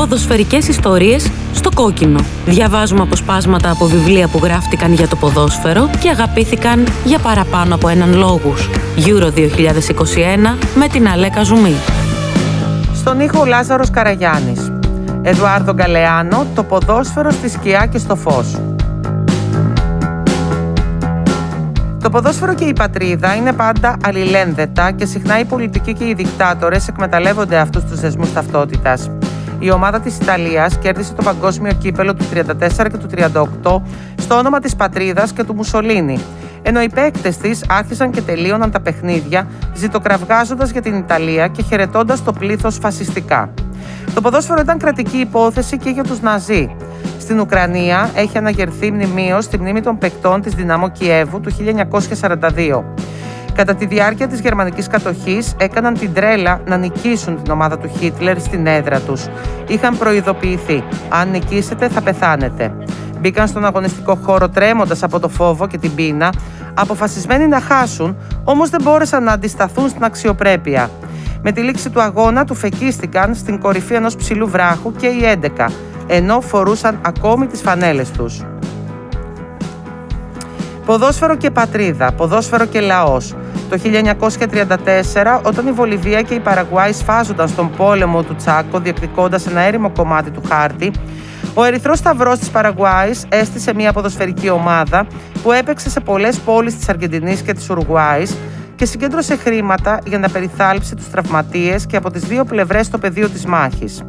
Ποδοσφαιρικές ιστορίες στο κόκκινο. Διαβάζουμε αποσπάσματα από βιβλία που γράφτηκαν για το ποδόσφαιρο και αγαπήθηκαν για παραπάνω από έναν λόγους. Euro 2021 με την Αλέκα Ζουμή. Στον ήχο Λάζαρος Καραγιάννης. Εδουάρδο Γκαλεάνο, το ποδόσφαιρο στη σκιά και στο φως. Το ποδόσφαιρο και η πατρίδα είναι πάντα αλληλένδετα και συχνά οι πολιτικοί και οι δικτάτορες εκμεταλλεύονται αυτούς τους δεσμούς ταυτότητας. Η ομάδα της Ιταλίας κέρδισε το παγκόσμιο κύπελο του 34 και του 38 στο όνομα της πατρίδας και του Μουσολίνη, ενώ οι παίκτες της άρχισαν και τελείωναν τα παιχνίδια ζητοκραυγάζοντας για την Ιταλία και χαιρετώντας το πλήθος φασιστικά. Το ποδόσφαιρο ήταν κρατική υπόθεση και για τους Ναζί. Στην Ουκρανία έχει αναγερθεί μνημείο στη μνήμη των παικτών της Δυναμό Κιέβου του 1942. Κατά τη διάρκεια της γερμανικής κατοχής έκαναν την τρέλα να νικήσουν την ομάδα του Χίτλερ στην έδρα τους. Είχαν προειδοποιηθεί «Αν νικήσετε θα πεθάνετε». Μπήκαν στον αγωνιστικό χώρο τρέμοντας από το φόβο και την πείνα, αποφασισμένοι να χάσουν, όμως δεν μπόρεσαν να αντισταθούν στην αξιοπρέπεια. Με τη λήξη του αγώνα του φεκίστηκαν στην κορυφή ενός ψηλού βράχου και οι 11, ενώ φορούσαν ακόμη τις φανέλες τους. Ποδόσφαιρο και πατρίδα, ποδόσφαιρο και λαός. Το 1934, όταν η Βολιβία και η Παραγουάη σφάζονταν στον πόλεμο του Τσάκο, διεκδικώντας ένα έρημο κομμάτι του χάρτη, ο Ερυθρός Σταυρός της Παραγουάης έστησε μια ποδοσφαιρική ομάδα που έπαιξε σε πολλές πόλεις της Αργεντινής και της Ουρουγουάης και συγκέντρωσε χρήματα για να περιθάλψει τους τραυματίες και από τις δύο πλευρές στο πεδίο της μάχης.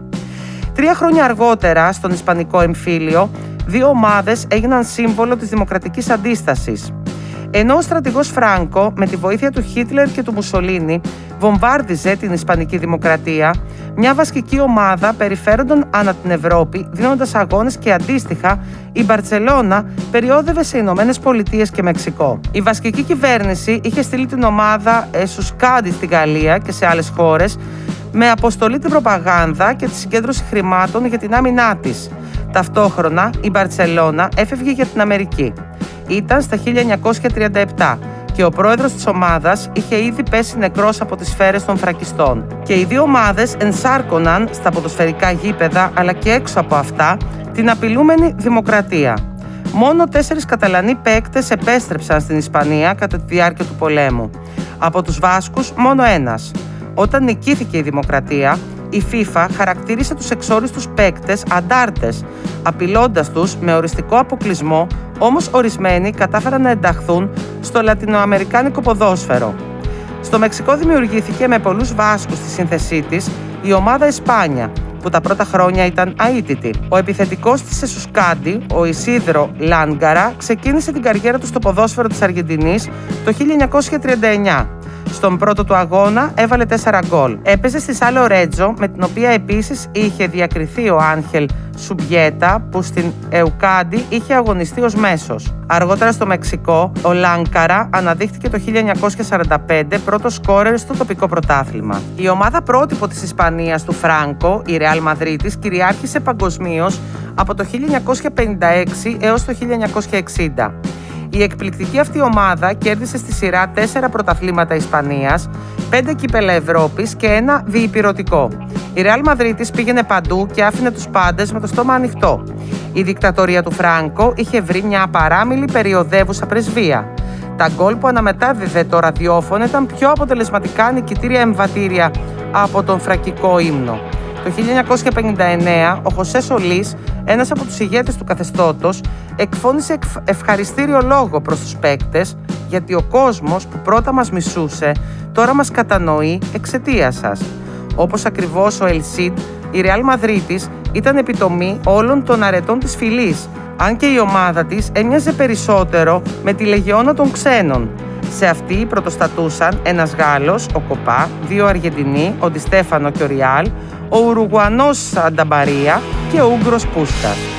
Τρία χρόνια αργότερα, στον Ισπανικό εμφύλιο, δύο ομάδες έγιναν σύμβολο της δημοκρατικής αντίστασης. Ενώ ο στρατηγός Φράνκο, με τη βοήθεια του Χίτλερ και του Μουσολίνη, βομβάρδιζε την Ισπανική Δημοκρατία, μια βασκική ομάδα περιφέρονταν ανά την Ευρώπη, δίνοντας αγώνες και αντίστοιχα η Μπαρσελόνα περιόδευε σε Ηνωμένες Πολιτείες και Μεξικό. Η βασκική κυβέρνηση είχε στείλει την ομάδα Σουσκάντι στη Γαλλία και σε άλλες χώρες με αποστολή την προπαγάνδα και τη συγκέντρωση χρημάτων για την άμυνά της. Ταυτόχρονα η Μπαρσελόνα έφευγε για την Αμερική. Ήταν στα 1937 και ο πρόεδρος της ομάδας είχε ήδη πέσει νεκρός από τις σφαίρες των φρακιστών. Και οι δύο ομάδες ενσάρκωναν στα ποδοσφαιρικά γήπεδα αλλά και έξω από αυτά την απειλούμενη δημοκρατία. Μόνο τέσσερις Καταλανοί παίκτες επέστρεψαν στην Ισπανία κατά τη διάρκεια του πολέμου. Από τους Βάσκους μόνο ένας. Όταν νικήθηκε η δημοκρατία, η FIFA χαρακτήρισε τους εξόριστους παίκτες αντάρτες, απειλώντας τους με οριστικό αποκλεισμό, όμως ορισμένοι κατάφεραν να ενταχθούν στο λατινοαμερικάνικο ποδόσφαιρο. Στο Μεξικό δημιουργήθηκε με πολλούς Βάσκους στη σύνθεσή της η ομάδα Ισπάνια, που τα πρώτα χρόνια ήταν αίτητη. Ο επιθετικός της Εσουσκάντι, ο Ισίδρο Λάνγκαρα, ξεκίνησε την καριέρα του στο ποδόσφαιρο της Αργεντινής το 1939 στον πρώτο του αγώνα έβαλε 4 γκολ. Έπαιζε στη Σάλο Ρέτζο, με την οποία επίσης είχε διακριθεί ο Άγχελ Σουμπιέτα, που στην Εουκάντι είχε αγωνιστεί ως μέσος. Αργότερα στο Μεξικό, ο Λάνκαρα αναδείχθηκε το 1945 πρώτος σκόρερ στο τοπικό πρωτάθλημα. Η ομάδα πρότυπο της Ισπανίας του Φράγκο, η Ρεάλ Μαδρίτη, κυριάρχησε παγκοσμίως από το 1956 έως το 1960. Η εκπληκτική αυτή ομάδα κέρδισε στη σειρά τέσσερα πρωταθλήματα Ισπανίας, πέντε κύπελα Ευρώπης και ένα διυπηρωτικό. Η Real Madrid πήγαινε παντού και άφηνε τους πάντες με το στόμα ανοιχτό. Η δικτατορία του Φράγκο είχε βρει μια απαράμιλη περιοδεύουσα πρεσβεία. Τα γκολ που αναμετάδιδε το ραδιόφωνο ήταν πιο αποτελεσματικά νικητήρια εμβατήρια από τον φρακικό ύμνο. Το 1959 ο Χωσέ Σολής, ένας από τους ηγέτες του καθεστώτος, εκφώνησε ευχαριστήριο λόγο προς τους παίκτες γιατί ο κόσμος που πρώτα μας μισούσε τώρα μας κατανοεί εξαιτίας σας. Όπως ακριβώς ο Ελσίντ, η Ρεάλ Μαδρίτης ήταν επιτομή όλων των αρετών της φυλής, αν και η ομάδα της έμοιαζε περισσότερο με τη λεγεώνα των ξένων. Σε αυτή πρωτοστατούσαν ένας Γάλλος, ο Κοπά, δύο Αργεντινοί, ο Ντιστέφανο και ο Ριάλ, ο Ουρουγουανός Ανταμπαρία και ο Ούγκρος Πούσκας.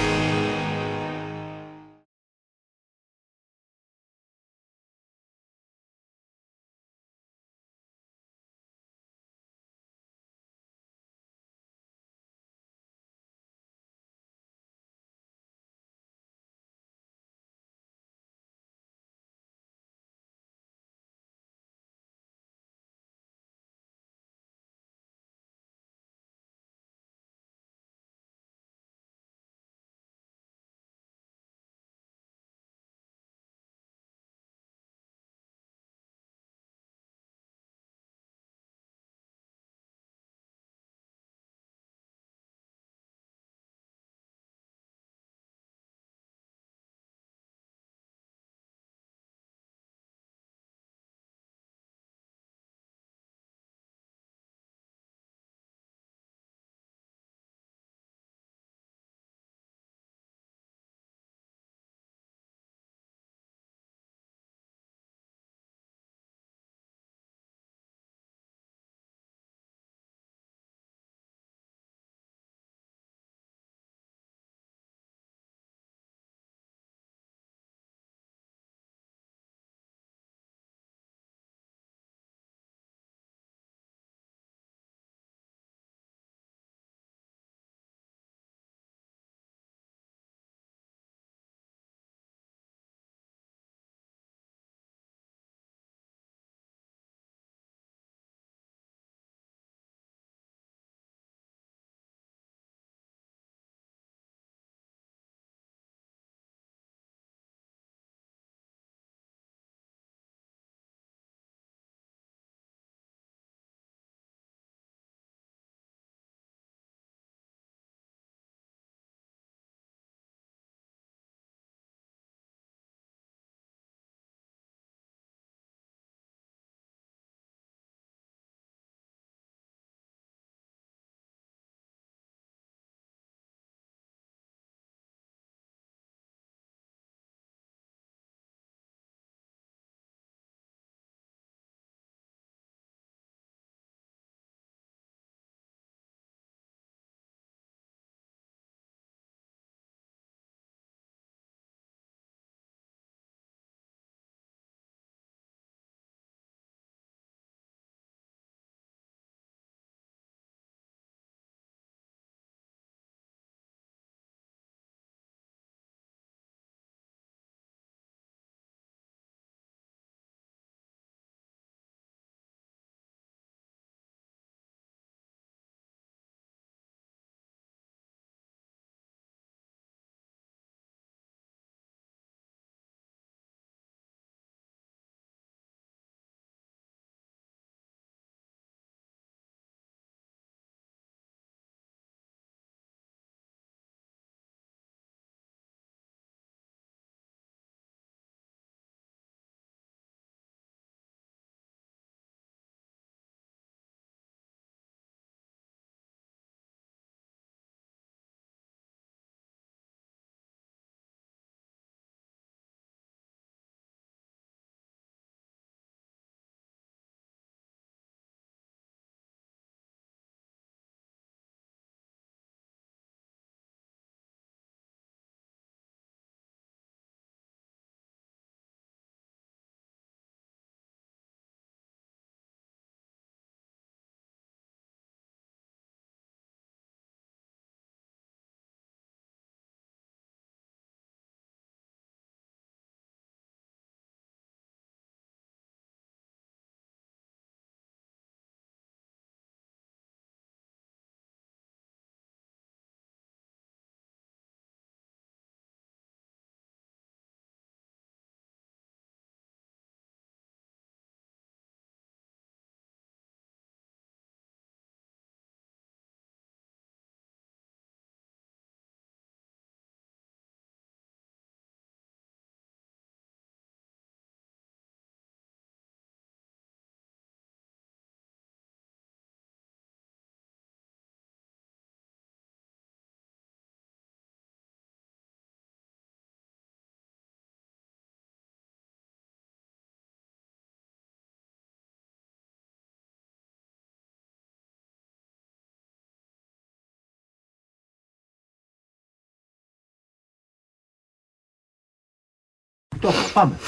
Το πάμε.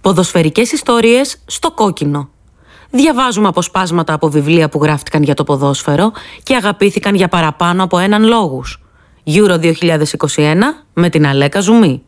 Ποδοσφαιρικές ιστορίες στο κόκκινο. Διαβάζουμε αποσπάσματα από βιβλία που γράφτηκαν για το ποδόσφαιρο και αγαπήθηκαν για παραπάνω από έναν λόγους. Euro 2021 με την Αλέκα Ζουμί.